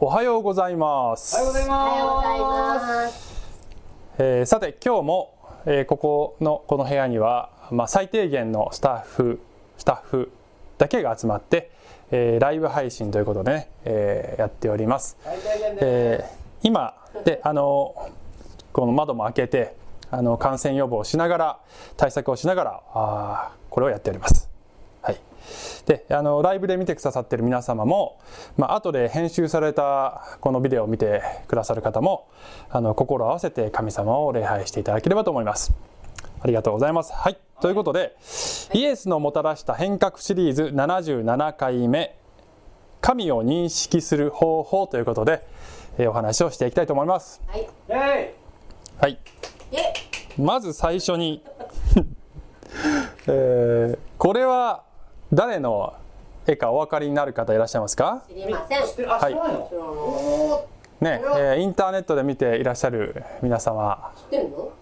おはようございます。おはようございまます。えーさて今日も、えーここのこの部屋には、まあ、最低限のスタッフスタッフだけが集まって、えーライブ配信ということでね、えーやっております。えー今であのこの窓も開けてあの感染予防をしながら対策をしながらあーこれをやっております。はい、であのライブで見てくださってる皆様も、まあ後で編集されたこのビデオを見てくださる方もあの心を合わせて神様を礼拝していただければと思います。ありがとうございます。はい、ということで、イエスのもたらした変革シリーズ77回目神を認識する方法ということで、えーお話をしていきたいと思います。はい。はい、え、まず最初に、えーこれは誰の絵かお分かりになる方いらっしゃいますか？知りません。知ってるあ、知らないね、えーインターネットで見ていらっしゃる皆様。知ってるの？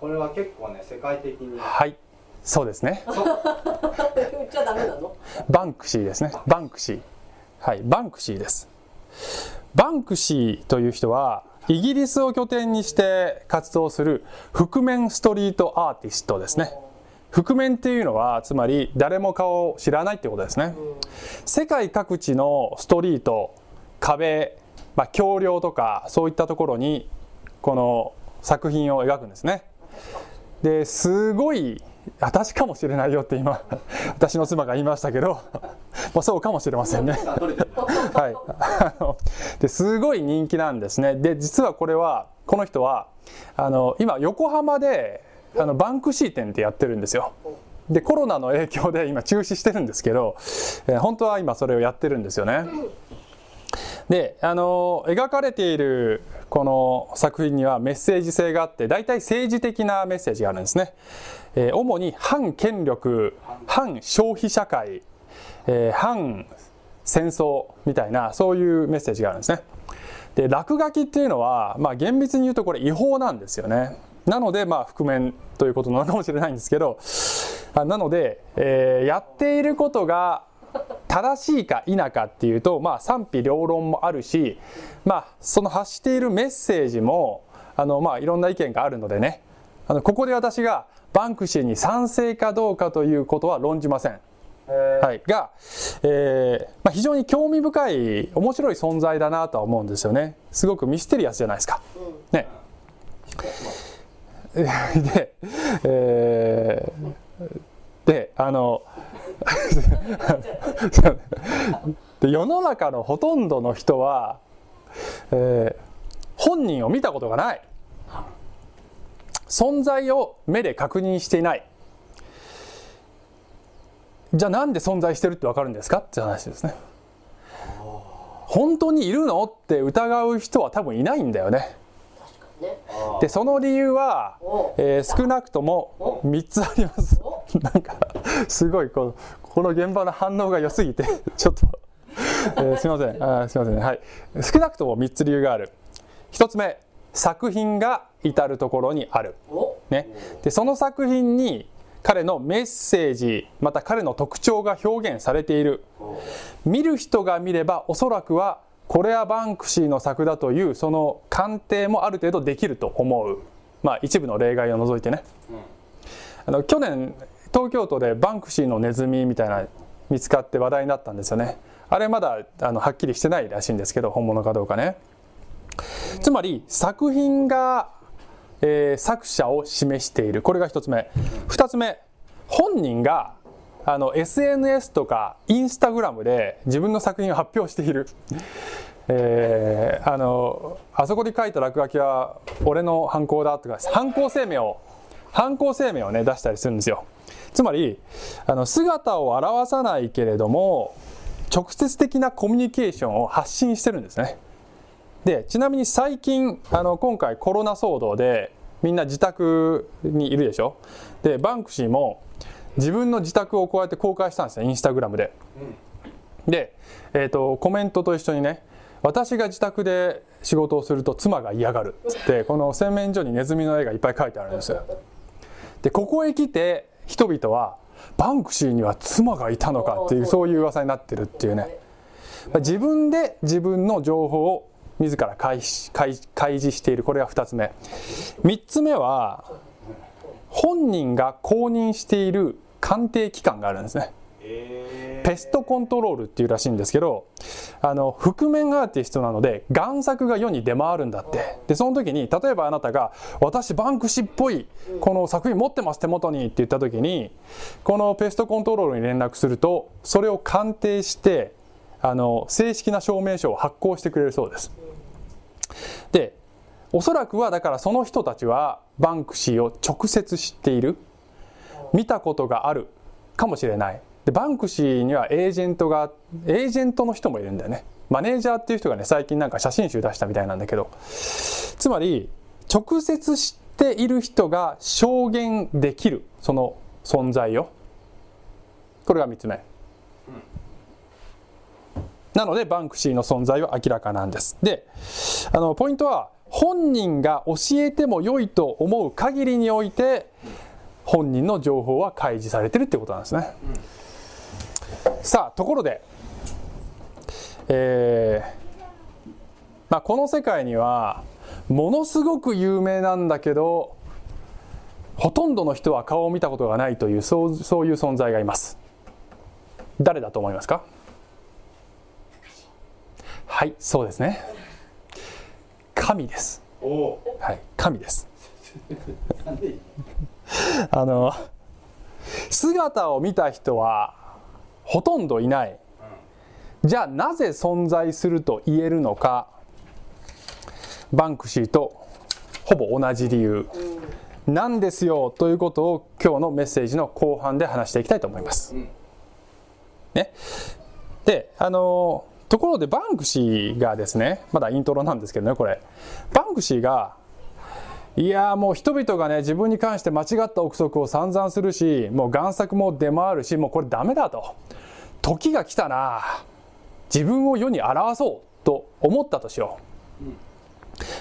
これは結構ね、世界的に。はい。そうですね。言っちゃダメなの？バンクシーですね。バンクシー。はい。バンクシーです。バンクシーという人はイギリスを拠点にして活動する覆面ストリートアーティストですね覆面っていうのはつまり誰も顔を知らないってことですね。世界各地のストリート壁、まあ、橋梁とかそういったところにこの作品を描くんですね。ですごい私かもしれないよって今 私の妻が言いましたけど まあそうかもしれませんね。はい、ですごい人気なんですね。で実はこれはこの人はあの今横浜であのバンクシー展ってやってるんですよ。でコロナの影響で今中止してるんですけど、えー本当は今それをやってるんですよね。であの描かれているこの作品にはメッセージ性があって大体政治的なメッセージがあるんですね、えー主に反権力反消費社会、えー反戦争みたいなそういうメッセージがあるんですね。で落書きっていうのは、まあ、厳密に言うとこれ違法なんですよね。なのでまあ覆面ということなのかもしれないんですけどあなので、えーやっていることが正しいか否かっていうと、まあ、賛否両論もあるし、まあ、その発しているメッセージもあの、まあ、いろんな意見があるのでねあのここで私がバンクシーに賛成かどうかということは論じません。えはい、が、えーまあ、非常に興味深い面白い存在だなとは思うんですよね。すごくミステリアスじゃないですか。ね、で、えーであの で世の中のほとんどの人は、えー本人を見たことがない。存在を目で確認していない。じゃあなんで存在してるってわかるんですか？って話ですね。本当にいるの？って疑う人は多分いないんだよねでその理由は、お。えー少なくとも3つあります。お。なんかすごいこのこの現場の反応が良すぎて ちょっと、えー すいません。あーすいません。はい。少なくとも3つ理由がある。1つ目作品が至る所にある。お。ね、でその作品に彼のメッセージまた彼の特徴が表現されている。見る人が見ればおそらくはこれはバンクシーの作だというその鑑定もある程度できると思う。まあ一部の例外を除いてね。あの去年東京都でバンクシーのネズミみたいな見つかって話題になったんですよね。あれまだあのはっきりしてないらしいんですけど本物かどうかね。つまり作品が、えー作者を示している。これが一つ目。二つ目。本人があの SNS とかインスタグラムで自分の作品を発表している、えーあのあそこに書いた落書きは俺の犯行だとか犯行声明を犯行声明をね出したりするんですよ。つまりあの姿を現さないけれども直接的なコミュニケーションを発信してるんですね。でちなみに最近あの今回コロナ騒動でみんな自宅にいるでしょ？でバンクシーも自分の自宅をこうやって公開したんですねインスタグラムで、で、えー、とコメントと一緒にね私が自宅で仕事をすると妻が嫌がるっつってこの洗面所にネズミの絵がいっぱい描いてあるんですよ。でここへ来て人々はバンクシーには妻がいたのかっていうそう。いう噂になってるっていうね。自分で自分の情報を自ら開示開開示している。これが2つ目。3つ目は本人が公認している鑑定機関があるんですね。えペストコントロールっていうらしいんですけどあの覆面アーティストなので贋作が世に出回るんだって。でその時に例えばあなたが「私バンクシーっぽいこの作品持ってます手元に」って言った時にこのペストコントロールに連絡するとそれを鑑定してあの正式な証明書を発行してくれるそうです。でおそらくはだからその人たちはバンクシーを直接知っている見たことがあるかもしれない。でバンクシーにはエージェントがエージェントの人もいるんだよね。マネージャーっていう人がね最近なんか写真集出したみたいなんだけど。つまり直接知っている人が証言できるその存在よこれが3つ目。なのでバンクシーの存在は明らかなんです。であのポイントは本人が教えても良いと思う限りにおいて本人の情報は開示されてるってことなんですね、さあところで、えーまあ、この世界にはものすごく有名なんだけどほとんどの人は顔を見たことがないというそうそういう存在がいます。誰だと思いますか？はいそうですね。神です。はい神です あの姿を見た人はほとんどいない。じゃあなぜ存在すると言えるのか。バンクシーとほぼ同じ理由。なんですよということを今日のメッセージの後半で話していきたいと思います。ね、であのところでバンクシーがですねまだイントロなんですけどねこれ。バンクシーがいやもう人々がね自分に関して間違った憶測を散々するしもう贋作も出回るしもうこれダメだと。時が来たな。自分を世に表そうと思ったとしよう。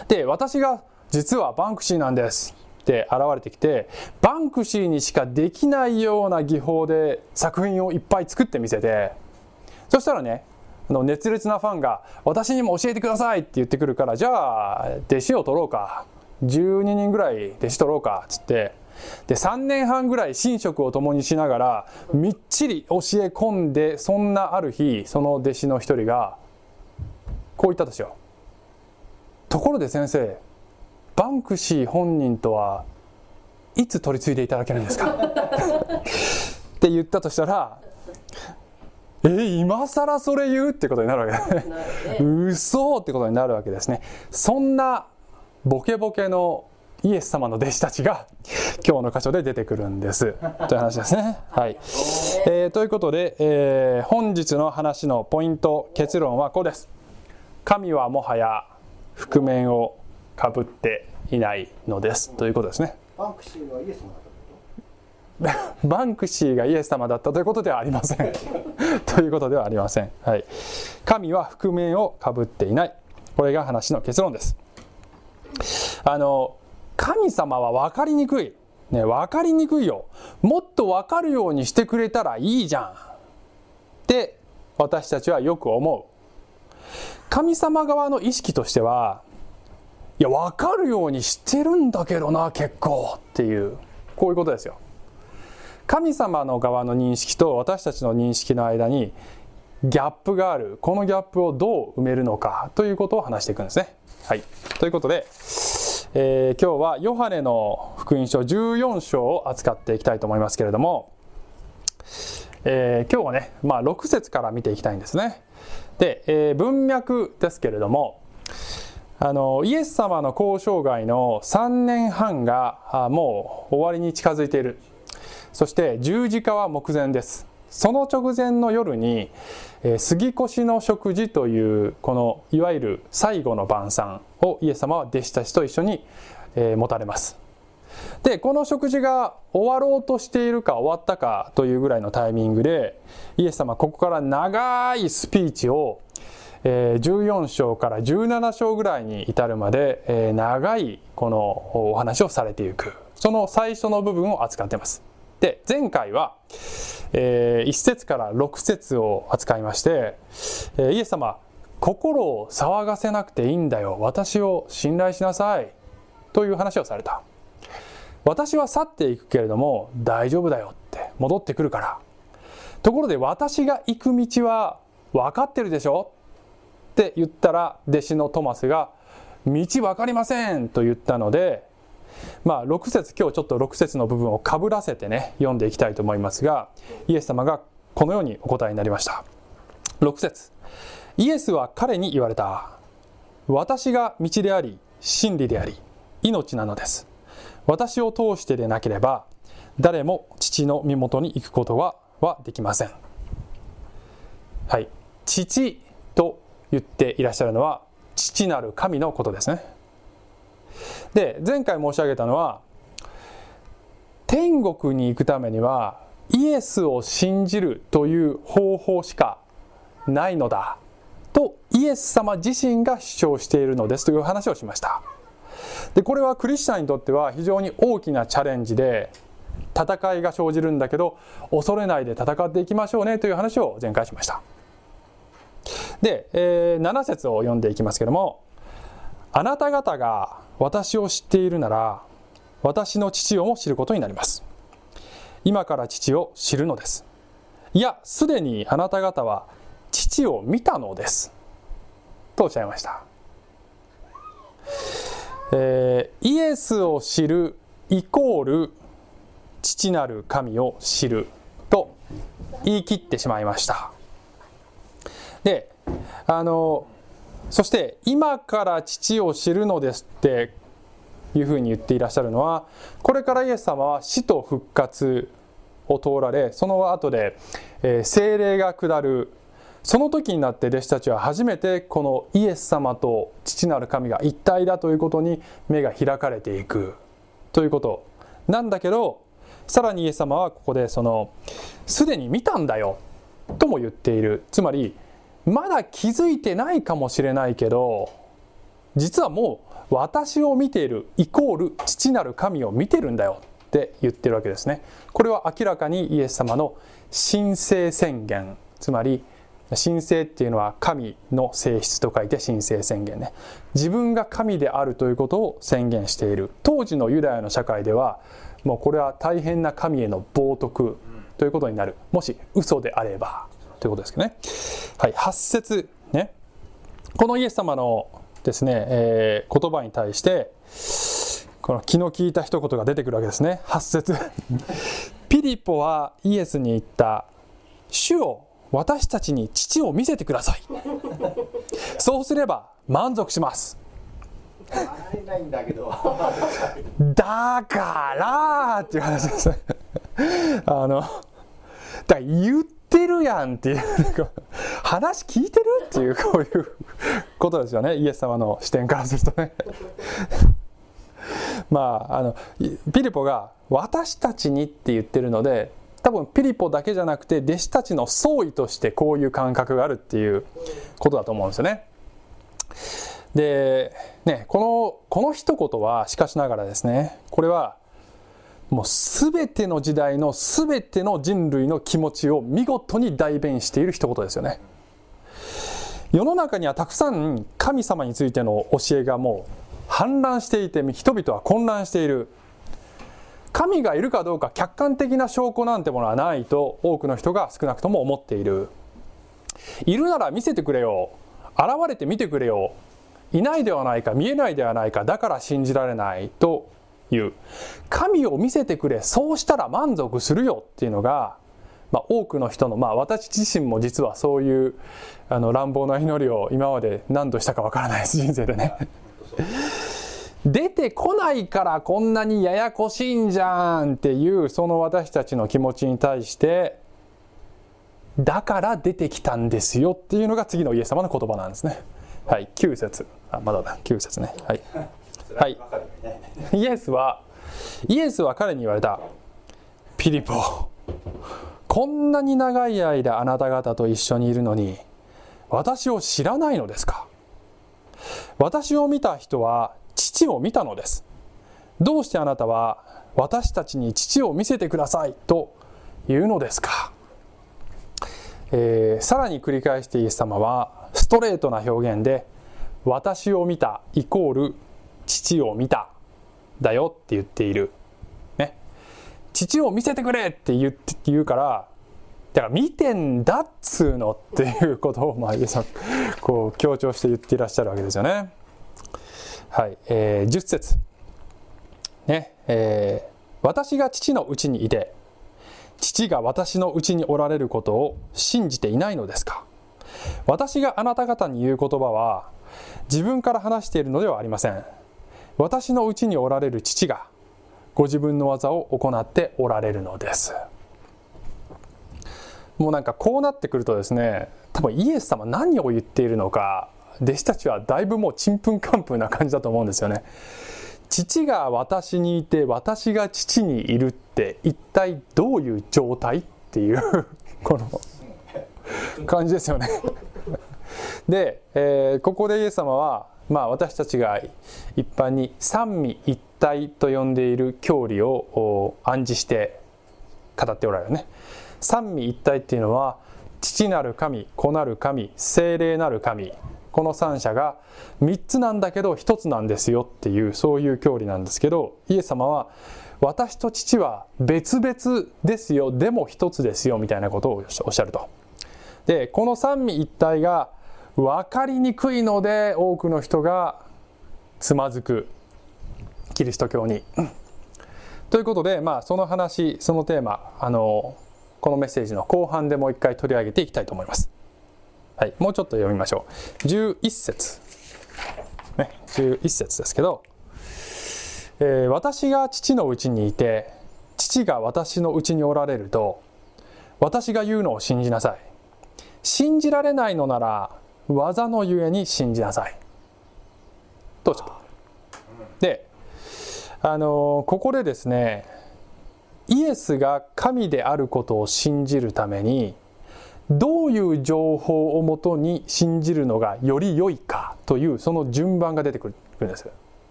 で私が実はバンクシーなんです。って現れてきてバンクシーにしかできないような技法で作品をいっぱい作ってみせて。そしたらねあの熱烈なファンが「私にも教えてください」って言ってくるからじゃあ弟子を取ろうか。12人ぐらい弟子取ろうかっつって。で3年半ぐらい寝食を共にしながらみっちり教え込んでそんなある日その弟子の一人がこう言ったとしよう。ところで先生バンクシー本人とはいつ取り継いでいただけるんですか？って言ったとしたらえ今更それ言う？ってことになるわけ。ね。嘘！ってことになるわけですね。そんなボケボケのイエス様の弟子たちが 今日の箇所で出てくるんです。という話ですね。はい、えーということで、えー本日の話のポイント結論はこうです。神はもはや覆面をかぶっていないのです。ということですね。バンクシーはイエス様だったバンクシーがイエス様だったということではありません。ということではありません、はい、神は覆面をかぶっていない。これが話の結論ですあの神様は分かりにくい。ね分かりにくいよ。もっと分かるようにしてくれたらいいじゃん。って私たちはよく思う。神様側の意識としてはいや分かるようにしてるんだけどな結構っていう。こういうことですよ。神様の側の認識と私たちの認識の間にギャップがある。このギャップをどう埋めるのかということを話していくんですね。はい、ということで、えー今日はヨハネの福音書14章を扱っていきたいと思いますけれども、えー今日はね、まあ、6節から見ていきたいんですね。で、えー文脈ですけれどもあのイエス様の交渉外の3年半がもう終わりに近づいている。そして十字架は目前です。その直前の夜に、えー杉越の食事というこのいわゆる最後の晩餐をイエス様は弟子たちと一緒に、えー持たれます。でこの食事が終わろうとしているか終わったかというぐらいのタイミングでイエス様ここから長いスピーチをえー14章から17章ぐらいに至るまで、えー長いこのお話をされていく。その最初の部分を扱っています。で前回は、えー1節から6節を扱いまして、えーイエス様心を騒がせなくていいんだよ。私を信頼しなさい。という話をされた。私は去っていくけれども大丈夫だよって。戻ってくるから。ところで私が行く道は分かってるでしょ？って言ったら弟子のトマスが「道分かりません」と言ったのでまあ6節今日ちょっと6節の部分をかぶらせてね読んでいきたいと思いますがイエス様がこのようにお答えになりました。6節イエスは彼に言われた。私が道であり真理であり命なのです。私を通してでなければ誰も父の身元に行くことははできません。はい。父と言っていらっしゃるのは父なる神のことですね。で前回申し上げたのは天国に行くためにはイエスを信じるという方法しかないのだとイエス様自身が主張しているのですという話をしました。でこれはクリスチャンにとっては非常に大きなチャレンジで戦いが生じるんだけど恐れないで戦っていきましょうねという話を前回しました。で、えー7節を読んでいきますけどもあなた方が私を知っているなら私の父をも知ることになります。今から父を知るのです。いやすでにあなた方は父を見たのです。とおっしゃいました、えーイエスを知るイコール父なる神を知ると言い切ってしまいました。であのそして今から父を知るのですっていうふうに言っていらっしゃるのはこれからイエス様は死と復活を通られその後で、え聖霊が下る。その時になって弟子たちは初めてこのイエス様と父なる神が一体だということに目が開かれていく。ということ。なんだけどさらにイエス様はここでそのすでに見たんだよとも言っている。つまりまだ気づいてないかもしれないけど実はもう私を見ているイコール父なる神を見てるんだよって言ってるわけですね。これは明らかにイエス様の神聖宣言。つまり神聖っていうのは神の性質と書いて神聖宣言ね。自分が神であるということを宣言している。当時のユダヤの社会ではもうこれは大変な神への冒涜ということになる。もし嘘であれば。ということですけどね。はい8節。ね。このイエス様のですね、えー言葉に対してこの気の利いた一言が出てくるわけですね。8節。ピリポはイエスに言った。主を私たちに父を見せてください。そうすれば満足します。だからっていう話ですね。あのだから言ってるやんっていう話聞いてるっていうこういうことですよねイエス様の視点からするとねまああのピリポが「私たちに」って言ってるので多分ピリポだけじゃなくて弟子たちの総意としてこういう感覚があるっていうことだと思うんですよね。で、ね、このこの一言はしかしながらですねこれはもう全ての時代の全ての人類の気持ちを見事に代弁している一言ですよね。世の中にはたくさん神様についての教えがもう氾濫していて人々は混乱している。神がいるかどうか客観的な証拠なんてものはないと多くの人が少なくとも思っている。いるなら見せてくれよ。現れて見てくれよ。いないではないか見えないではないかだから信じられないという。神を見せてくれそうしたら満足するよっていうのが、まあ、多くの人の、まあ、私自身も実はそういうあの乱暴な祈りを今まで何度したかわからないです 人生でね。出てこないからこんなにややこしいんじゃんっていうその私たちの気持ちに対してだから出てきたんですよっていうのが次のイエス様の言葉なんですね。はい9節。あまだだ。9節ね。はい。はい。イエスはイエスは彼に言われた。ピリポこんなに長い間あなた方と一緒にいるのに私を知らないのですか？私を見た人は父を見たのです。どうしてあなたは私たちに父を見せてください？と言うのですか？えーさらに繰り返してイエス様はストレートな表現で「私を見たイコール父を見た」だよって言っている。ね。父を見せてくれって言って言うからだから見てんだっつうのっていうことをまあイエス様こう強調して言っていらっしゃるわけですよね。はい、えー10節ね、えー私が父のうちにいて父が私のうちにおられることを信じていないのですか私があなた方に言う言葉は自分から話しているのではありません私のうちにおられる父がご自分の技を行っておられるのです。もうなんかこうなってくるとですね多分イエス様何を言っているのか弟子たちはだいぶもうちんぷんかんぷんな感じだと思うんですよね。父が私にいて私が父にいるって一体どういう状態っていうこの感じですよね。で、えーここでイエス様は、まあ、私たちが一般に三位一体と呼んでいる教理を暗示して語っておられるね三位一体っていうのは父なる神子なる神精霊なる神この三者が3つなんだけど1つなんですよっていうそういう教理なんですけどイエス様は私と父は別々ですよでも1つですよみたいなことをおっしゃると。でこの三位一体が分かりにくいので多くの人がつまずくキリスト教に。ということで、まあ、その話そのテーマあのこのメッセージの後半でもう一回取り上げていきたいと思います。はい、もうちょっと読みましょう。11節。ね、11節ですけど、えー私が父のうちにいて、父が私のうちにおられると、私が言うのを信じなさい。信じられないのなら、技のゆえに信じなさい。どうぞ。で、あのここでですね、イエスが神であることを信じるために、どういう情報をもとに信じるのがより良いかというその順番が出てくるんです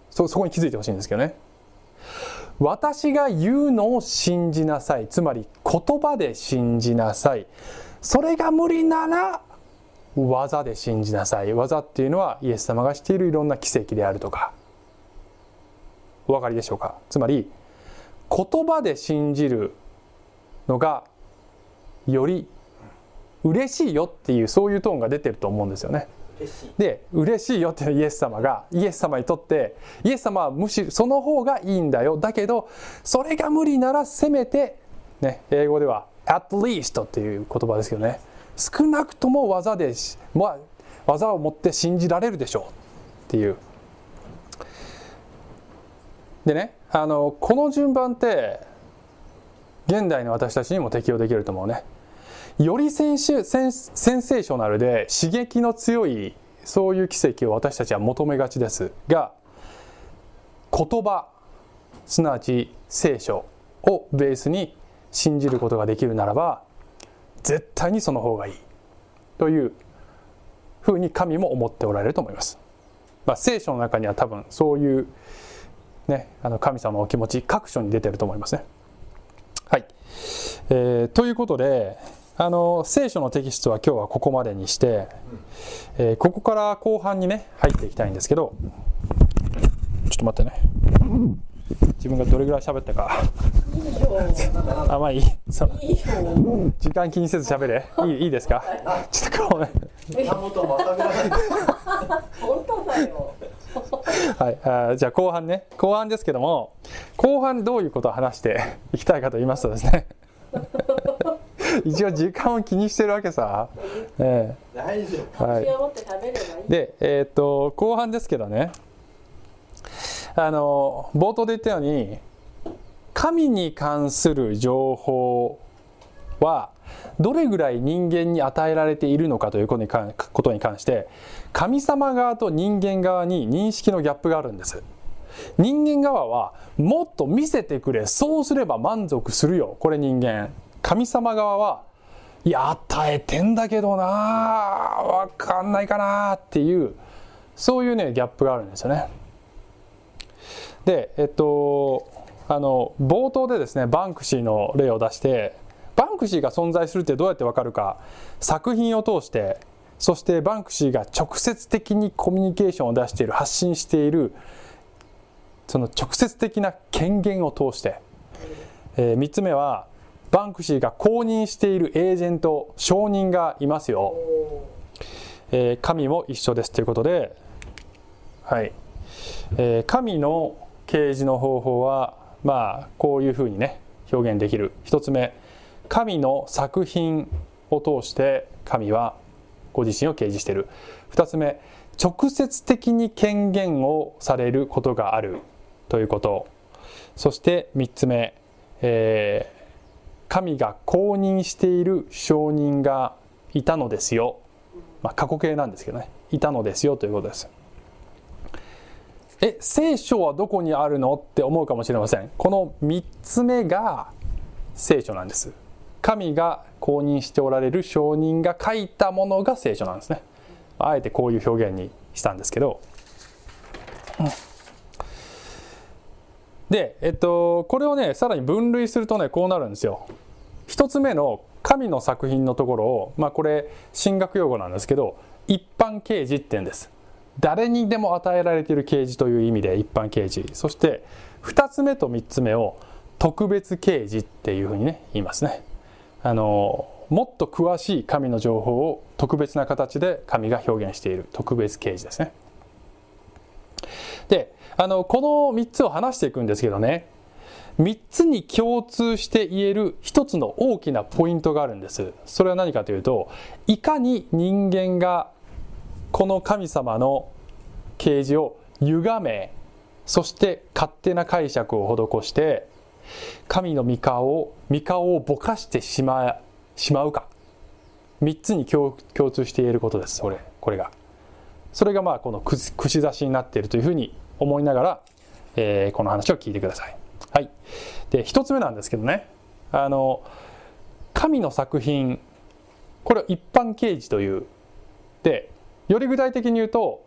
そそこに気づいてほしいんですけどね私が言うのを信じなさいつまり言葉で信じなさいそれが無理なら技で信じなさい。技っていうのはイエス様がしているいろんな奇跡であるとか。お分かりでしょうか？つまり言葉で信じるのがより嬉しいよっていうそういうトーンが出てると思うんですよね。嬉しい。で嬉しいよっていうイエス様がイエス様にとってイエス様はむしろその方がいいんだよ。だけどそれが無理ならせめて、ね、英語では at least っていう言葉ですけどね少なくとも技で、まあ、技を持って信じられるでしょう。っていう。でねあのこの順番って現代の私たちにも適用できると思うね。よりセンシセンセンセーショナルで刺激の強いそういう奇跡を私たちは求めがちです。が言葉すなわち聖書をベースに信じることができるならば絶対にその方がいい。というふうに神も思っておられると思います、まあ、聖書の中には多分そういう、ね、あの神様のお気持ち各所に出てると思いますね。はい、えーということであの聖書のテキストは今日はここまでにして、えーここから後半にね入っていきたいんですけど。ちょっと待ってね。自分がどれぐらい喋ったか。いいよあまあいい。そう。いいよ時間気にせず喋れ。いいいいですか？ちょっとこうね田本当だよ。はい、あーじゃあ後半ね。後半ですけども後半どういうことを話していきたいかと言いますとですね。一応時間を気にしてるわけさ、え大丈夫。えはい。で、えーっと後半ですけどねあの冒頭で言ったように神に関する情報はどれぐらい人間に与えられているのかということに関ことに関して神様側と人間側に認識のギャップがあるんです。人間側はもっと見せてくれそうすれば満足するよ。これ人間。神様側はいや与えてんだけどなわかんないかなっていうそういうねギャップがあるんですよね。でえっとあの冒頭でですねバンクシーの例を出してバンクシーが存在するってどうやってわかるか作品を通してそしてバンクシーが直接的にコミュニケーションを出している発信しているその直接的な権限を通して、えー、3つ目はバンクシーが公認しているエージェント証人がいますよ、えー、神も一緒ですということではい、えー、神の掲示の方法はまあこういうふうにね表現できる1つ目。神の作品を通して神はご自身を掲示している。2つ目。直接的に権限をされることがある。ということ。そして3つ目、えー、神が公認している証人がいたのですよ、まあ、過去形なんですけどね。いたのですよ。ということです。え聖書はどこにあるのって思うかもしれませんこの3つ目が聖書なんです神が公認しておられる証人が書いたものが聖書なんですねあえてこういう表現にしたんですけど、うんで、えっと、これをねさらに分類するとねこうなるんですよ。一つ目の神の作品のところを、まあ、これ神学用語なんですけど一般啓示って言うんです。誰にでも与えられている啓示という意味で一般啓示そして2つ目と3つ目を特別啓示っていうふうにね言いますね。あのもっと詳しい神の情報を特別な形で神が表現している特別啓示ですね。であのこの3つを話していくんですけどね3つに共通して言える一つの大きなポイントがあるんです。それは何かというといかに人間がこの神様の啓示を歪めそして勝手な解釈を施して神の御顔を御顔をぼかしてしましまうか。3つに共通して言えることですそれこれが。それがまあこの串刺しになっているというふうに思いながら、えー、この話を聞いてください。はい、で1つ目なんですけどね。あの神の作品これを一般啓示という。でより具体的に言うと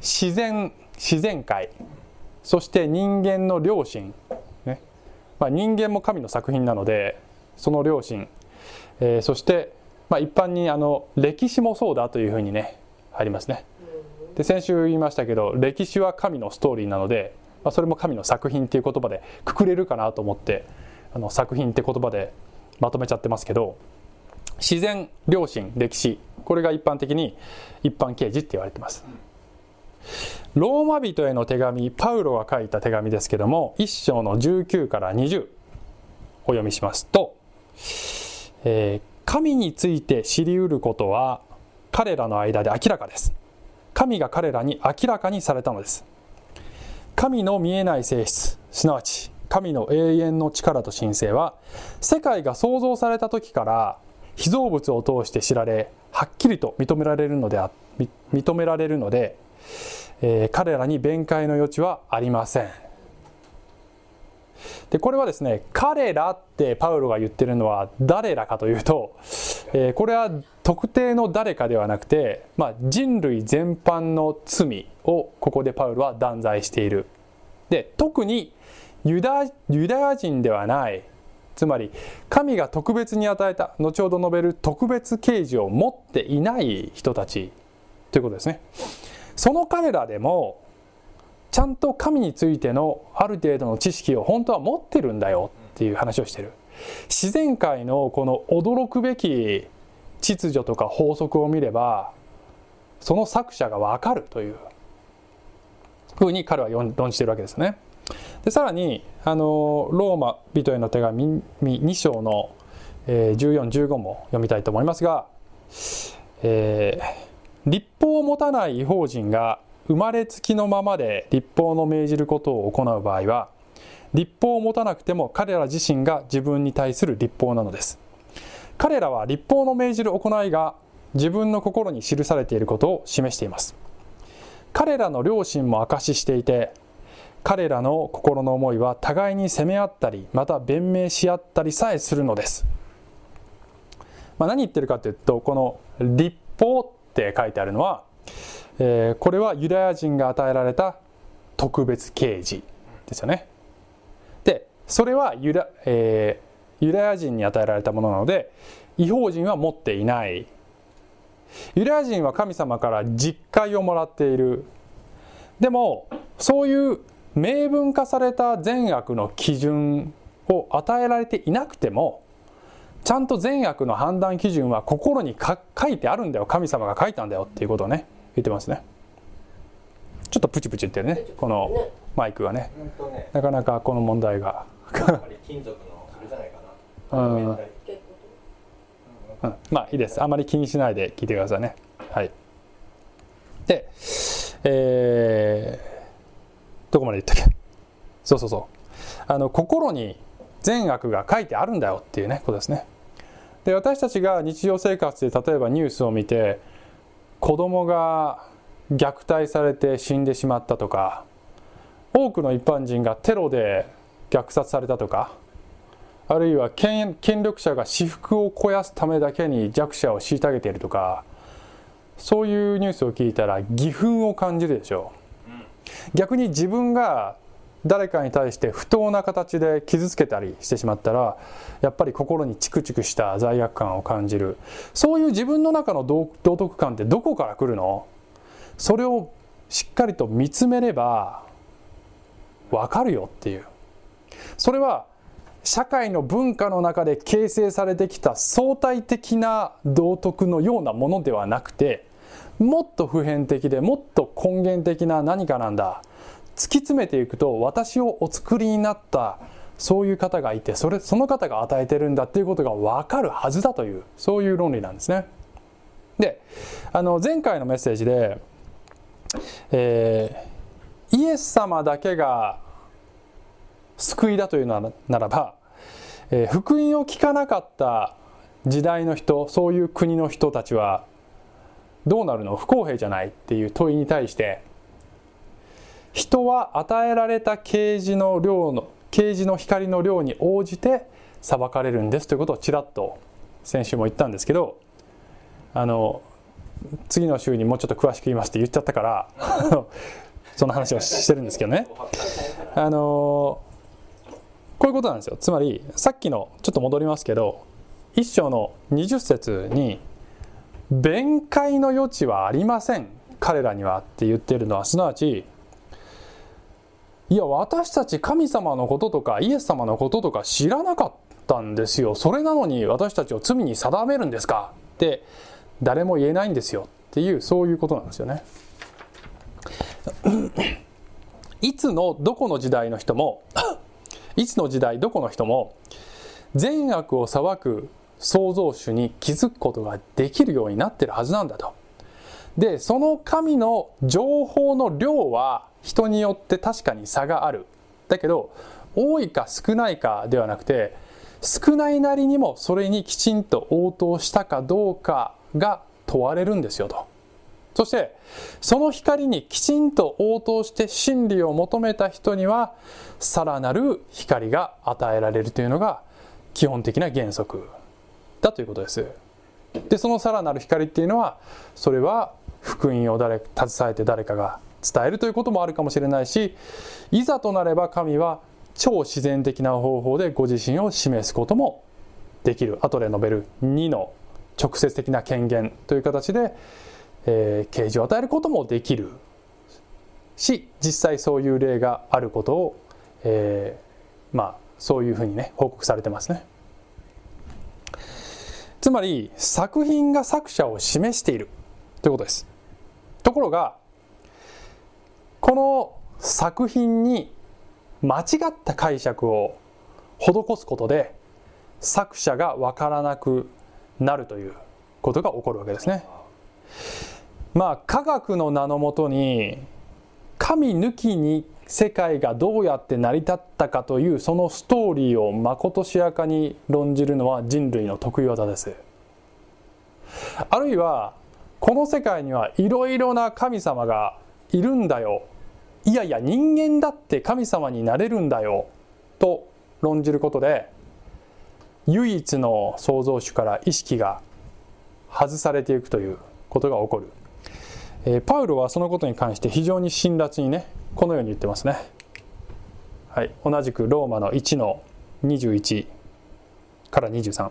自然自然界そして人間の良心、ね。まあ、人間も神の作品なのでその良心、えー、そして、まあ、一般にあの歴史もそうだというふうにねありますね。で先週言いましたけど歴史は神のストーリーなので、まあ、それも神の作品っていう言葉でくくれるかなと思ってあの作品って言葉でまとめちゃってますけど自然良心歴史これが一般的に一般啓示って言われてます。ローマ人への手紙パウロが書いた手紙ですけども1章の19から20お読みしますと、えー、神について知りうることは彼らの間で明らかです。神が彼らに明らかにされたのです。神の見えない性質すなわち神の永遠の力と神聖は世界が創造された時から被造物を通して知られはっきりと認められるので認められるので、えー、彼らに弁解の余地はありません。でこれはですね彼らってパウロが言ってるのは誰らかというと、えー、これは特定の誰かではなくて、まあ、人類全般の罪をここでパウロは断罪している。で特にユダユダヤ人ではないつまり神が特別に与えた後ほど述べる特別啓示を持っていない人たちということですね。その彼らでもちゃんと神についてのある程度の知識を本当は持ってるんだよっていう話をしてる。自然界のこの驚くべき秩序とか法則を見ればその作者がわかるというふうに彼は論じてるわけですね。でさらにあのローマ人への手紙2章の1415も読みたいと思いますが、えー、立法を持たない違法人が生まれつきのままで立法の命じることを行う場合は立法を持たなくても彼ら自身が自分に対する立法なのです。彼らは立法の命じる行いが自分の心に記されていることを示しています。彼らの良心も証ししていて彼らの心の思いは互いに責め合ったりまた弁明し合ったりさえするのです、まあ、何言ってるかというとこの立法って書いてあるのはえー、これはユダヤ人が与えられた特別啓示ですよね。でそれはユダ、えー、ユダヤ人に与えられたものなので違法人は持っていない。ユダヤ人は神様から実戒をもらっている。でもそういう明文化された善悪の基準を与えられていなくてもちゃんと善悪の判断基準は心に書いてあるんだよ。神様が書いたんだよっていうことをね言ってますね。ちょっとプチプチ言ってるね。このマイクがね。ね、なかなかこの問題が、やっぱり金属のそれじゃないかな。うん面体結うん、まあいいです。あまり気にしないで聞いてくださいね。はい。でえー、どこまで言ったっけ？そうそうそう。あの心に善悪が書いてあるんだよっていうねことですね。で私たちが日常生活で例えばニュースを見て子供が虐待されて死んでしまったとか多くの一般人がテロで虐殺されたとかあるいは権権力者が私腹を肥やすためだけに弱者を虐げているとかそういうニュースを聞いたら義憤を感じるでしょう。逆に自分が誰かに対して不当な形で傷つけたりしてしまったらやっぱり心にチクチクした罪悪感を感じる。そういう自分の中の道徳感ってどこから来るの？それをしっかりと見つめればわかるよっていう。それは社会の文化の中で形成されてきた相対的な道徳のようなものではなくてもっと普遍的でもっと根源的な何かなんだ突き詰めていくと私をお作りになったそういう方がいてそれその方が与えてるんだっていうことが分かるはずだというそういう論理なんですね。であの前回のメッセージで、えーイエス様だけが救いだというならならば、えー福音を聞かなかった時代の人そういう国の人たちはどうなるの不公平じゃないっていう問いに対して人は与えられた啓示の量の啓示の光の量に応じて裁かれるんですということをちらっと先週も言ったんですけどあの次の週にもうちょっと詳しく言いますって言っちゃったから その話をしてるんですけどね。あのこういうことなんですよ。つまりさっきのちょっと戻りますけど一章の20節に「弁解の余地はありません。彼らには」って言ってるのはすなわちいや私たち神様のこととかイエス様のこととか知らなかったんですよ。それなのに私たちを罪に定めるんですか？って誰も言えないんですよ。っていうそういうことなんですよね。いつのどこの時代の人も いつの時代どこの人も善悪を裁く創造主に気づくことができるようになってるはずなんだと。でその神の情報の量は人によって確かに差がある。だけど多いか少ないかではなくて少ないなりにもそれにきちんと応答したかどうかが問われるんですよと。そしてその光にきちんと応答して真理を求めた人にはさらなる光が与えられるというのが基本的な原則だということです。でそのさらなる光っていうのはそれは福音を誰携えて誰かが伝えるということもあるかもしれないしいざとなれば神は超自然的な方法でご自身を示すこともできる。後で述べる2の直接的な権限という形でえー、啓示を与えることもできる。し実際そういう例があることを、えー、まあそういうふうにね報告されてますね。つまり作品が作者を示しているということですところがこの作品に間違った解釈を施すことで作者が分からなくなるということが起こるわけですね。まあ科学の名のもとに神抜きに世界がどうやって成り立ったかというそのストーリーをまことしやかに論じるのは人類の得意技です。あるいはこの世界にはいろいろな神様がいるんだよ。いやいや人間だって神様になれるんだよ。と論じることで唯一の創造主から意識が外されていくということが起こる、えー、パウロはそのことに関して非常に辛辣にねこのように言ってますね、はい、同じくローマの1の21から23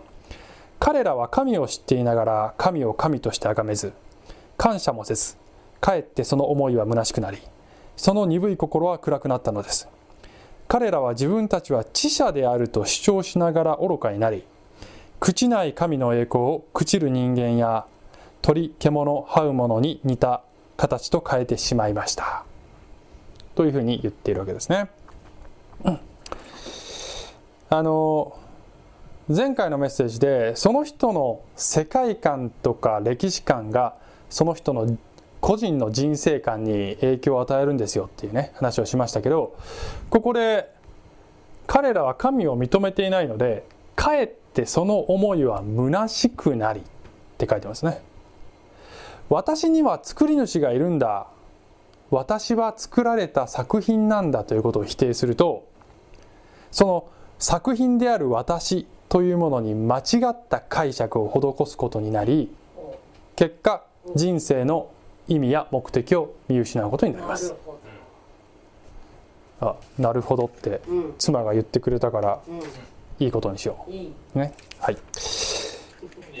彼らは神を知っていながら神を神として崇めず感謝もせずかえってその思いは虚しくなりその鈍い心は暗くなったのです。彼らは自分たちは知者であると主張しながら愚かになり朽ちない神の栄光を朽ちる人間や鳥獣這うものに似た形と変えてしまいました。というふうに言っているわけですね、あの前回のメッセージでその人の世界観とか歴史観がその人の個人の人生観に影響を与えるんですよっていうね話をしましたけどここで彼らは神を認めていないのでかえってその思いは虚しくなりって書いてますね。私には作り主がいるんだ。私は作られた作品なんだということを否定するとその作品である私というものに間違った解釈を施すことになり結果人生の意味や目的を見失うことになります。あなるほどって。妻が言ってくれたからういいことにしよ。う。ね。はい。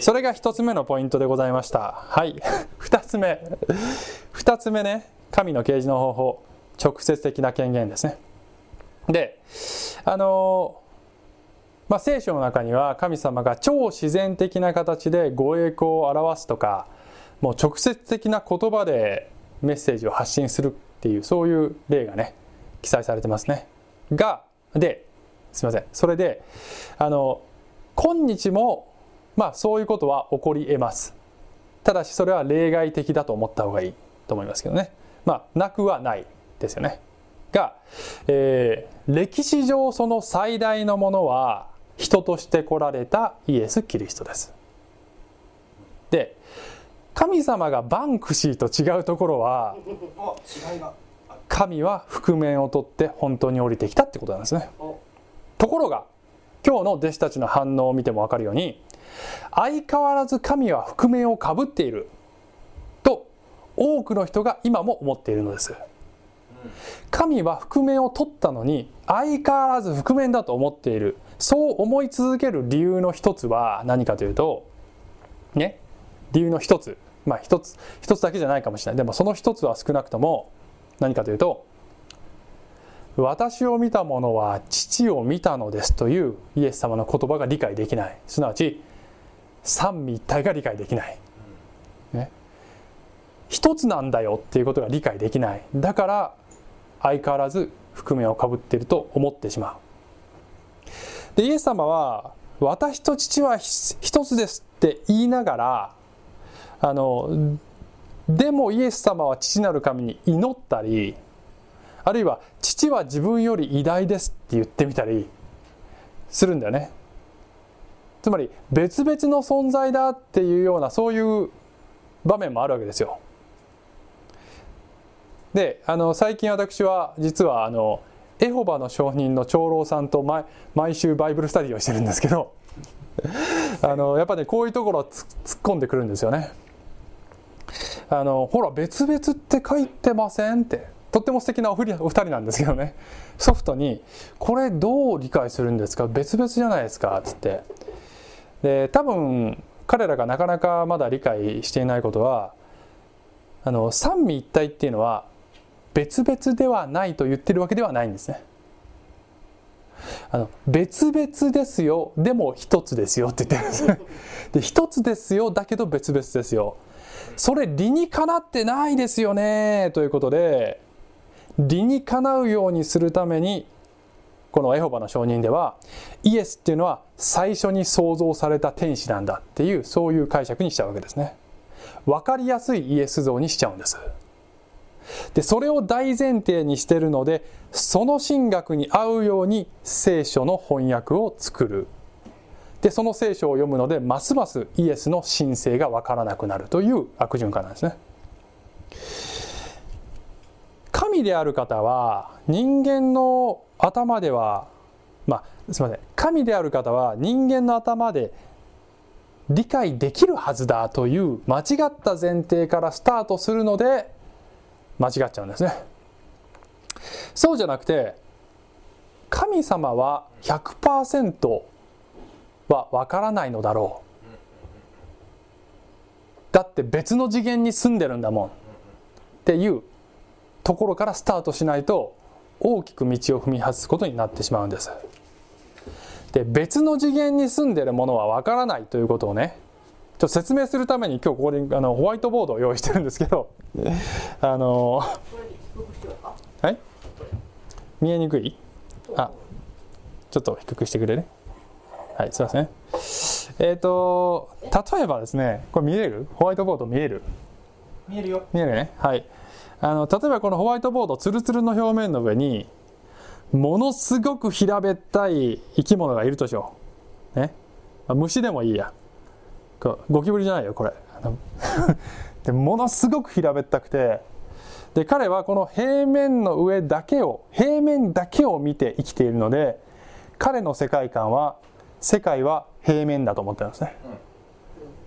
それが一つ目のポイントでございました。はい。二つ目。二つ目ね神の啓示の方法直接的な権限ですね。であのまあ、聖書の中には神様が超自然的な形でご栄光を表すとかもう直接的な言葉でメッセージを発信するっていうそういう例がね記載されてますね。がですいません。それであの今日もまあそういうことは起こり得ます。ただしそれは例外的だと思った方がいいと思いますけどね。まあなくはないですよね。が、えー歴史上その最大のものは人として来られたイエス・キリストです。で神様がバンクシーと違うところは神は覆面を取って本当に降りてきたってことなんですね。ところが今日の弟子たちの反応を見ても分かるように相変わらず神は覆面をかぶっている。多くの人が今も思っているのです。神は覆面を取ったのに相変わらず覆面だと思っている。そう思い続ける理由の一つは何かというとね理由の一つ。まあ一つ一つだけじゃないかもしれない。でもその一つは少なくとも何かというと私を見た者は父を見たのですというイエス様の言葉が理解できない。すなわち三位一体が理解できない、一つなんだよっていうことが理解できない。だから相変わらず覆面をかぶっていると思ってしまう。でイエス様は私と父は一つですって言いながらあのでもイエス様は父なる神に祈ったりあるいは父は自分より偉大ですって言ってみたりするんだよね。つまり別々の存在だっていうようなそういう場面もあるわけですよ。であの最近私は実はあのエホバの証人の長老さんと毎毎週バイブルスタディをしてるんですけど あのやっぱねこういうところ突っ込んでくるんですよね。あのほら別々って書いてませんって。とっても素敵なおふりお二人なんですけどね。ソフトに「これどう理解するんですか？別々じゃないですか」っつって。で多分彼らがなかなかまだ理解していないことはあの三位一体っていうのは別々ではないと言ってるわけではないんですね。あの別々ですよでも一つですよって言ってるんですで一つですよだけど別々ですよ。それ理にかなってないですよねということで理にかなうようにするためにこのエホバの証人ではイエスっていうのは最初に創造された天使なんだっていうそういう解釈にしちゃうわけですね。分かりやすいイエス像にしちゃうんです。でそれを大前提にしてるのでその神学に合うように聖書の翻訳を作る。でその聖書を読むのでますますイエスの神聖が分からなくなるという悪循環なんですね。神である方は人間の頭ではまあすみません。神である方は人間の頭で理解できるはずだという間違った前提からスタートするので間違っちゃうんですね。そうじゃなくて神様は100%はわからないのだろう。だって別の次元に住んでるんだもん。っていうところからスタートしないと大きく道を踏み外すことになってしまうんです。で別の次元に住んでるものはわからないということをねちょっと説明するために今日ここにあのホワイトボードを用意してるんですけど あのはい見えにくい？あちょっと低くしてくれる？はいすいません。えっ、と例えばですねこれ見える？ホワイトボード見える？見えるよ。見えるね。はい。あの例えばこのホワイトボードツルツルの表面の上にものすごく平べったい生き物がいるとしよう。ね、まあ虫でもいいやゴキブリじゃないよこれ。でものすごく平べったくて。で彼はこの平面の上だけを平面だけを見て生きているので彼の世界観は世界は平面だと思ってるんですね、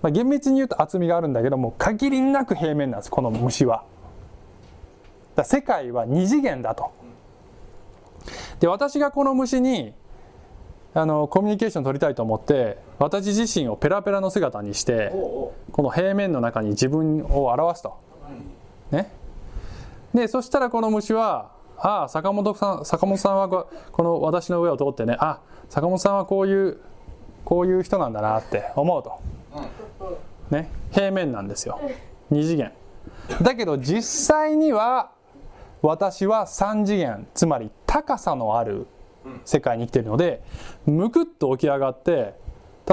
まあ、厳密に言うと厚みがあるんだけども限りなく平面なんですこの虫は。だ世界は二次元だと。で私がこの虫にあのコミュニケーション取りたいと思って私自身をペラペラの姿にしてこの平面の中に自分を表すと。ね。でそしたらこの虫は「ああ坂本さん坂本さんはここの私の上を通ってねあ坂本さんはこういうこういう人なんだな」って思うと。ね。平面なんですよ。二次元。だけど実際には私は三次元つまり高さのある世界に生きているのでむくっと起き上がって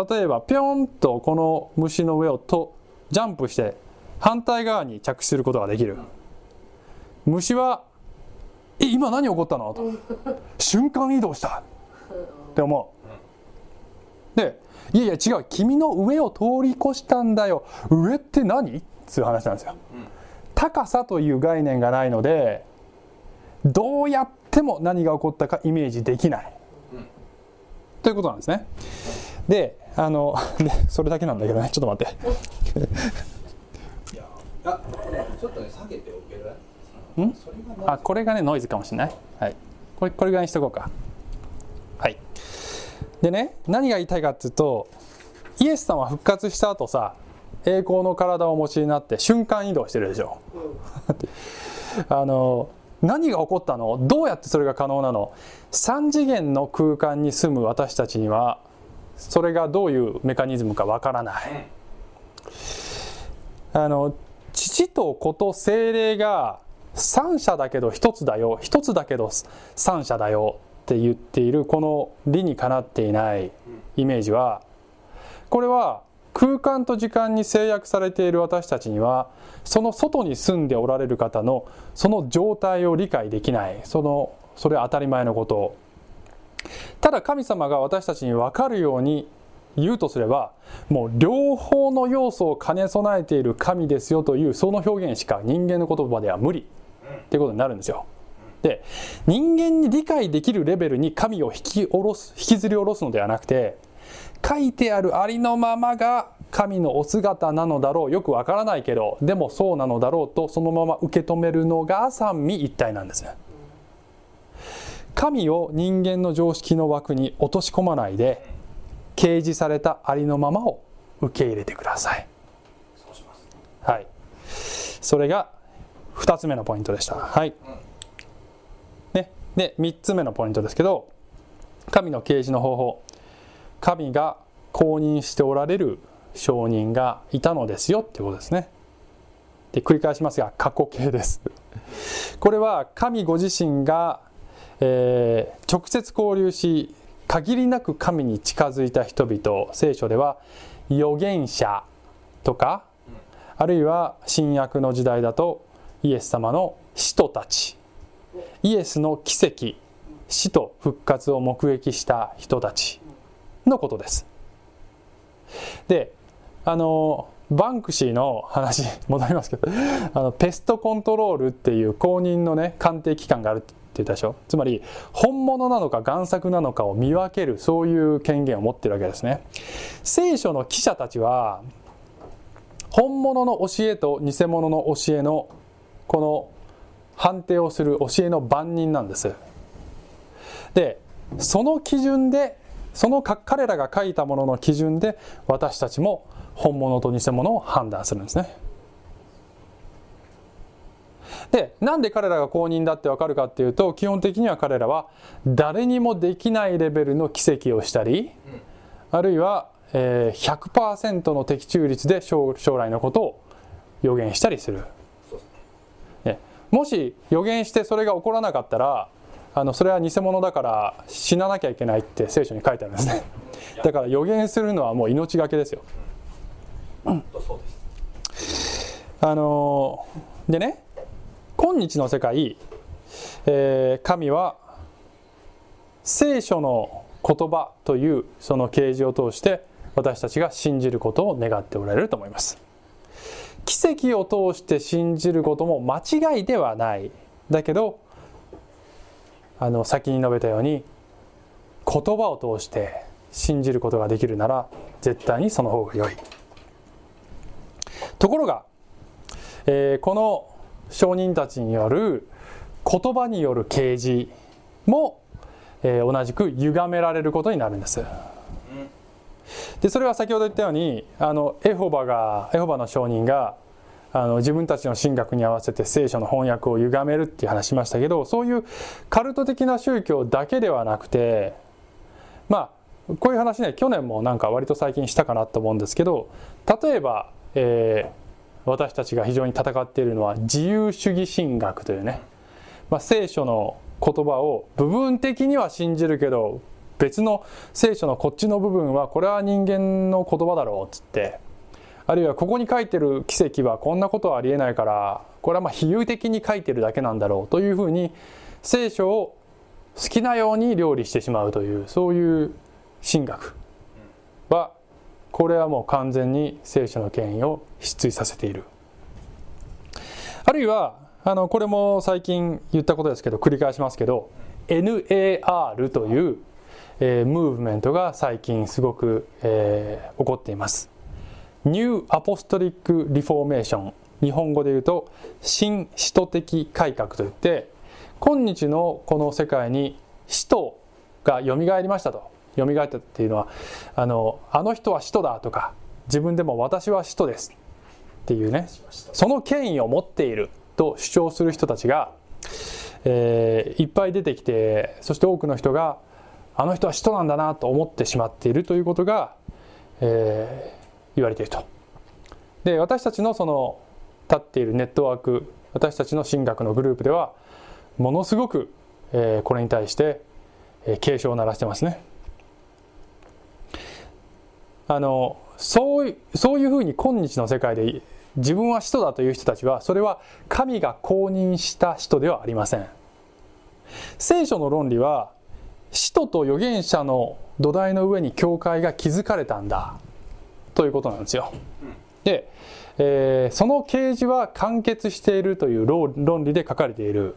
例えばぴょんとこの虫の上をとジャンプして反対側に着地することができる。虫は「え今何起こったの?」と「瞬間移動した」って思う。で「いやいや違う。君の上を通り越したんだよ。上って何?」っつう話なんですよ。高さという概念がないのでどうやっても何が起こったかイメージできない、ということなんですね。であのでそれだけなんだけどね。ちょっと待って。あちょっとね下げておける？あこれがねノイズかもしれない、はい、これこれぐらいにしとこうか。はい。でね何が言いたいかっていうとイエス様は復活した後さ栄光の体をお持ちになって瞬間移動してるでしょ。あの何が起こったの？どうやってそれが可能なの？3次元の空間に住む私たちにはそれがどういうメカニズムかわからない。あの父と子と精霊が三者だけど一つだよ。一つだけど三者だよ。って言っているこの理にかなっていないイメージはこれは空間と時間に制約されている私たちにはその外に住んでおられる方のその状態を理解できない。そのそれは当たり前のこと。ただ神様が私たちに分かるように言うとすればもう両方の要素を兼ね備えている神ですよというその表現しか人間の言葉では無理。っていうことになるんですよ。で人間に理解できるレベルに神を引き下ろす引きずり下ろすのではなくて書いてあるありのままが神のお姿なのだろうよくわからないけどでもそうなのだろうとそのまま受け止めるのが三位一体なんですね。神を人間の常識の枠に落とし込まないで掲示されたありのままを受け入れてください。はい。それが2つ目のポイントでした。はい。ね、で3つ目のポイントですけど神の掲示の方法神が公認しておられる証人がいたのですよっていうことですね。で繰り返しますが過去形です。これは神ご自身が、えー直接交流し限りなく神に近づいた人々聖書では預言者とかあるいは新約の時代だとイエス様の使徒たちイエスの奇跡死と復活を目撃した人たちのことです。であのバンクシーの話 戻りますけどあのペストコントロールっていう公認のね鑑定機関があるって言ったでしょ？つまり本物なのか贋作なのかを見分けるそういう権限を持ってるわけですね。聖書の記者たちは本物の教えと偽物の教えのこの判定をする教えの番人なんです。でその基準でそのか彼らが書いたものの基準で私たちも本物と偽物を判断するんですね。でなんで彼らが公認だってわかるかっていうと基本的には彼らは誰にもできないレベルの奇跡をしたり、あるいは、えー、100%の的中率で将将来のことを予言したりする、ね、もし予言してそれが起こらなかったらあのそれは偽物だから死ななきゃいけないって聖書に書いてあるんですね。だから予言するのはもう命がけですよ、あのー、でね今日の世界、えー、神は聖書の言葉というその啓示を通して私たちが信じることを願っておられると思います。奇跡を通して信じることも間違いではない。だけどあの先に述べたように言葉を通して信じることができるなら絶対にその方が良いところが、えー、この証人たちによる言葉による啓示も、えー、同じく歪められることになるんです。でそれは先ほど言ったようにあのエホバがエホバの証人があの自分たちの神学に合わせて聖書の翻訳を歪めるっていう話しましたけどそういうカルト的な宗教だけではなくてまあこういう話ね去年もなんか割と最近したかなと思うんですけど例えば、え私たちが非常に戦っているのは自由主義神学というね、まあ、聖書の言葉を部分的には信じるけど別の聖書のこっちの部分はこれは人間の言葉だろうっつってあるいはここに書いてる奇跡はこんなことはありえないからこれはまあ比喩的に書いてるだけなんだろうというふうに聖書を好きなように料理してしまうというそういう神学。はこれはもう完全に聖書の権威を失墜させている。あるいはあのこれも最近言ったことですけど繰り返しますけど NAR という、えー、ムーブメントが最近すごく、えー、起こっています。ニューアポストリック・リフォーメーション日本語で言うと新使徒的改革といって今日のこの世界に使徒がよみがえりましたと。蘇ったっていうのはあのあの人は使徒だとか自分でも私は使徒です。っていうねその権威を持っていると主張する人たちが、えー、いっぱい出てきてそして多くの人があの人は使徒なんだなと思ってしまっているということが、えー、言われていると。で私たちのその立っているネットワーク私たちの神学のグループではものすごく、えー、これに対して、えー、警鐘を鳴らしてますね。あのそうそういうふうに今日の世界で自分は使徒だという人たちはそれは神が公認した使徒ではありません聖書の論理は使徒と預言者の土台の上に教会が築かれたんだということなんですよ。で、えー、その啓示は完結しているという論理で書かれている。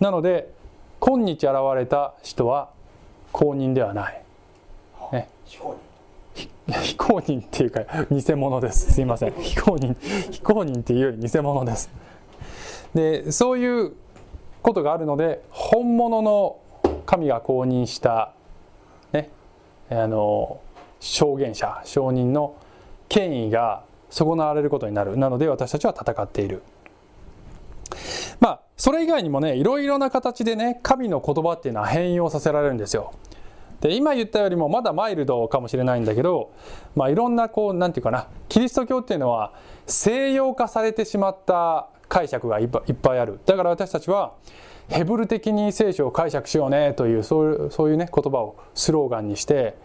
なので今日現れた人は公認ではない、ね、非公認っていうか偽物です。すいません。非公認。非公認っていうより偽物です。でそういうことがあるので本物の神が公認したねあの証言者証人の権威が損なわれることになる。なので私たちは戦っている。まあそれ以外にもねいろいろな形でね神の言葉っていうのは変容させられるんですよ。で今言ったよりもまだマイルドかもしれないんだけど、まあ、いろんなこうなんていうかなキリスト教っていうのは西洋化されてしまった解釈がいっぱいあるだから私たちはヘブル的に聖書を解釈しようねというそういうね言葉をスローガンにして、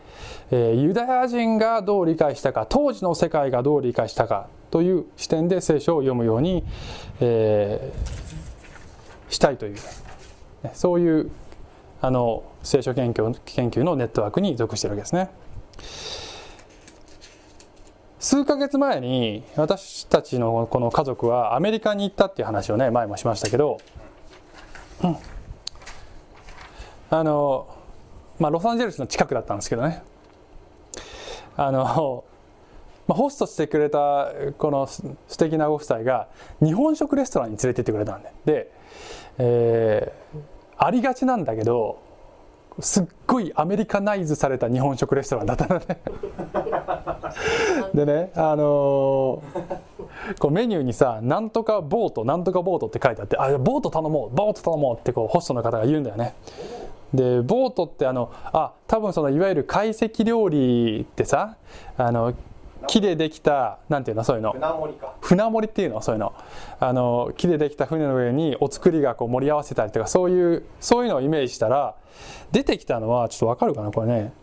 え、ユダヤ人がどう理解したか当時の世界がどう理解したかという視点で聖書を読むように、えー、したいという、ね、そういうあの聖書研究研究のネットワークに属しているわけですね。数ヶ月前に私たちのこの家族はアメリカに行ったっていう話をね前もしましたけど、うん、あのまあロサンゼルスの近くだったんですけどね。あの、まあ、ホストしてくれたこの素敵なご夫妻が日本食レストランに連れてってくれたんで。で、えー、ありがちなんだけどすっごいアメリカナイズされた日本食レストランだったのね。でねあのーこうメニューにさ「なんとかボートなんとかボート」って書いてあって「あボート頼もうボート頼もう」ってこうホストの方が言うんだよね。でボートってあのあ多分そのいわゆる懐石料理ってさあの木でできたなんていうのそういうの。船盛りか。船盛りっていうのそういうの。あの木でできた船の上にお作りがこう盛り合わせたりとかそういうそういうのをイメージしたら出てきたのはちょっとわかるかなこれね。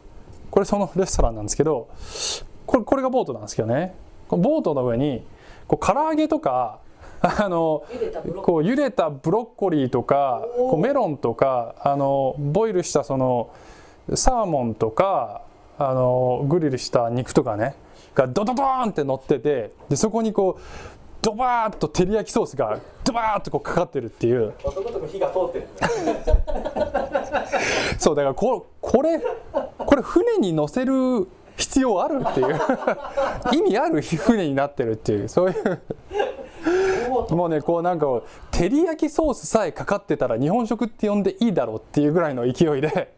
これそのレストランなんですけどこれこれがボートなんですけどね。このボートの上にこう唐揚げとかあの茹でたブロッコこう茹でたブロッコリーとかこうメロンとかあのボイルしたそのサーモンとかあのグリルした肉とかねがドドドーンって乗っててでそこにこうドバーッと照り焼きソースがドバーッとこうかかってるっていう。男とこ火が通ってる。そうだからここれこれ船に乗せる必要あるっていう。意味ある？船になってるっていう。そういう。もうねこうなんか照り焼きソースさえかかってたら日本食って呼んでいいだろうっていうぐらいの勢いで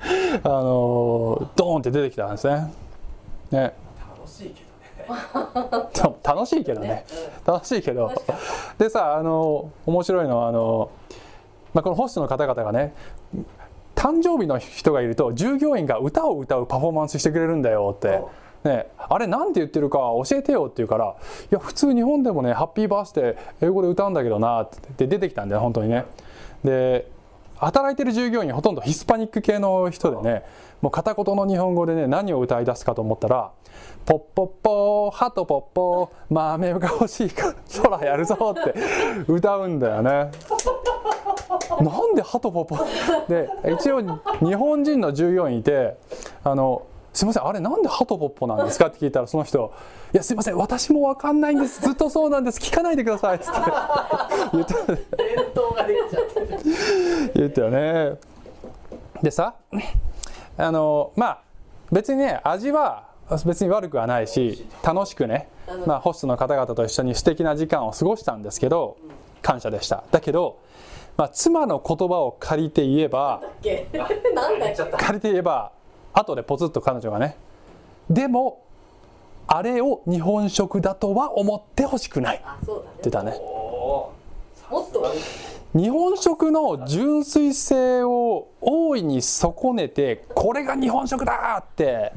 あのドーンって出てきたんですね。ね楽しいけどね楽しいけどね楽しいけどでさあの面白いのはあの、まあ、このホストの方々がね誕生日の人がいると従業員が歌を歌うパフォーマンスしてくれるんだよって。ね、あれなんて言ってるか教えてよって言うから「いや普通日本でもねハッピーバースデー英語で歌うんだけどな」って出てきたんだよ本当にね。で働いてる従業員ほとんどヒスパニック系の人でねもう片言の日本語でね何を歌い出すかと思ったら「ポッポッポーハトポッポー豆が欲しいから空やるぞ」って歌うんだよね。なんでハトポッポで一応日本人の従業員いてあのすいませんあれなんでハトポッポなんですかって聞いたらその人「いやすいません私も分かんないんです。ずっとそうなんです。聞かないでください」っつって。言って伝統ができち 言ったよね。でさあのまあ別にね味は別に悪くはないし楽しくね、まあ、ホストの方々と一緒に素敵な時間を過ごしたんですけど感謝でした。だけど、まあ、妻の言葉を借りて言えば 借りて言えば後でポツッと彼女がねでもあれを日本食だとは思ってほしくない。って言ったね。おもっと日本食の純粋性を大いに損ねてこれが日本食だって。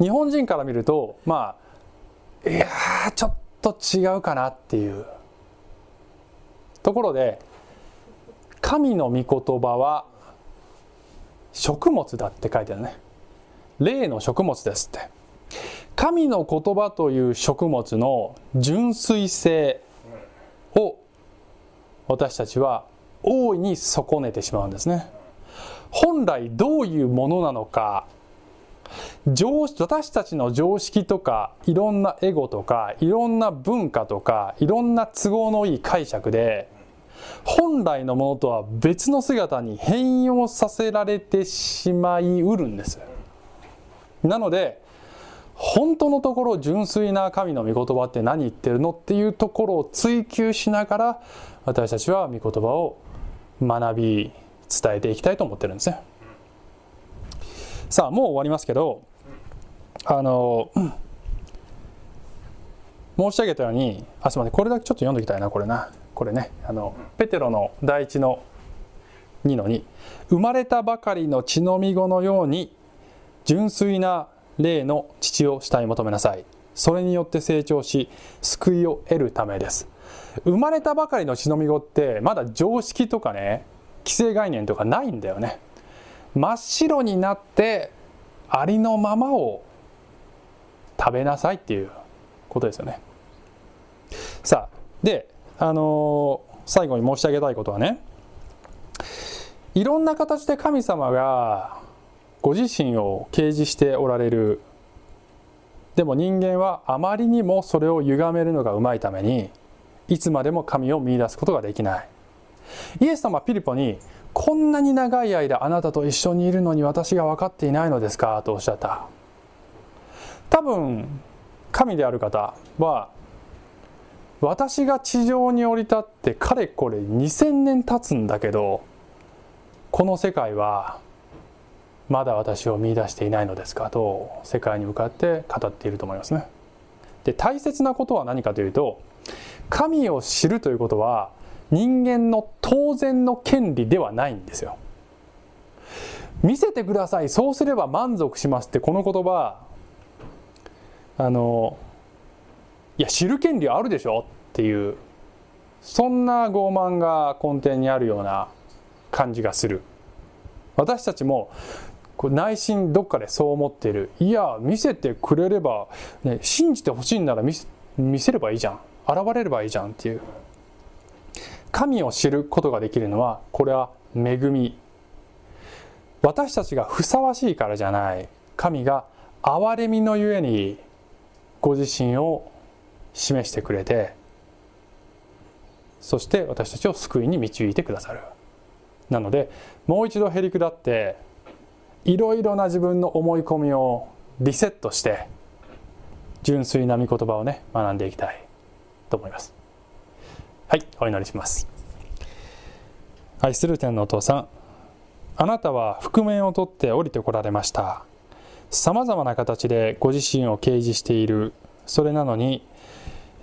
日本人から見るとまあいやちょっと違うかなっていう。ところで神の御言葉は食物だって書いてあるね。霊の食物ですって。神の言葉という食物の純粋性を私たちは大いに損ねてしまうんですね。本来どういうものなのか常私たちの常識とかいろんなエゴとかいろんな文化とかいろんな都合のいい解釈で本来のものとは別の姿に変容させられてしまいうるんです。なので本当のところ純粋な神の御言葉って何言ってるのっていうところを追求しながら私たちは御言葉を学び伝えていきたいと思ってるんですね。さあもう終わりますけどあの、申し上げたようにあすみませんこれだけちょっと読んでおきたいなこれな。これねあのペテロの第一の2の2生まれたばかりの血のみ子のように純粋な霊の父を慕い求めなさい。それによって成長し救いを得るためです。生まれたばかりの血のみ子ってまだ常識とかね既成概念とかないんだよね。真っ白になってありのままを食べなさいっていうことですよね。さあであのー最後に申し上げたいことはねいろんな形で神様がご自身を掲示しておられる。でも人間はあまりにもそれを歪めるのがうまいためにいつまでも神を見出すことができない。イエス様はピリポにこんなに長い間あなたと一緒にいるのに私が分かっていないのですか？とおっしゃった。多分神である方は私が地上に降り立ってかれこれ2000年経つんだけどこの世界はまだ私を見出していないのですか？と世界に向かって語っていると思いますね。で大切なことは何かというと神を知るということは人間の当然の権利ではないんですよ。見せてください。そうすれば満足しますってこの言葉あのいや知る権利あるでしょっていうそんな傲慢が根底にあるような感じがする。私たちも内心どっかでそう思っている。いや見せてくれれば、ね、信じてほしいんなら見せ見せればいいじゃん。現れればいいじゃんっていう。神を知ることができるのはこれは恵み。私たちがふさわしいからじゃない。神が憐れみのゆえにご自身を示してくれてそして私たちを救いに導いてくださる。なのでもう一度へり下っていろいろな自分の思い込みをリセットして純粋な御言葉をね学んでいきたい。と思います。はいお祈りします。愛する天のお父さん。あなたは覆面を取って降りてこられました。さまざまな形でご自身を掲示している。それなのに、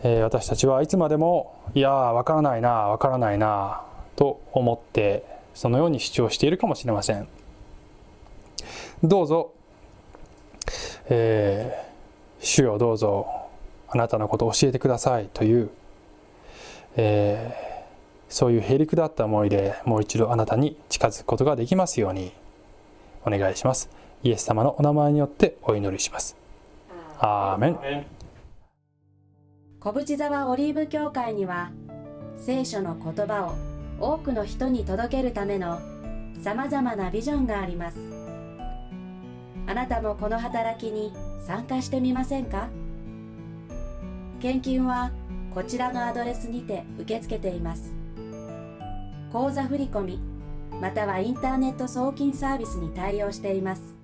えー、私たちはいつまでもいやわからないなわからないなと思ってそのように主張しているかもしれません。どうぞ、えー、主よどうぞ。あなたのことを教えてくださいという、えー、そういうへりくだった思いでもう一度あなたに近づくことができますようにお願いします。イエス様のお名前によってお祈りします。アーメン。小淵沢オリーブ教会には聖書の言葉を多くの人に届けるためのさまざまなビジョンがあります。あなたもこの働きに参加してみませんか？献金はこちらのアドレスにて受け付けています。口座振込またはインターネット送金サービスに対応しています。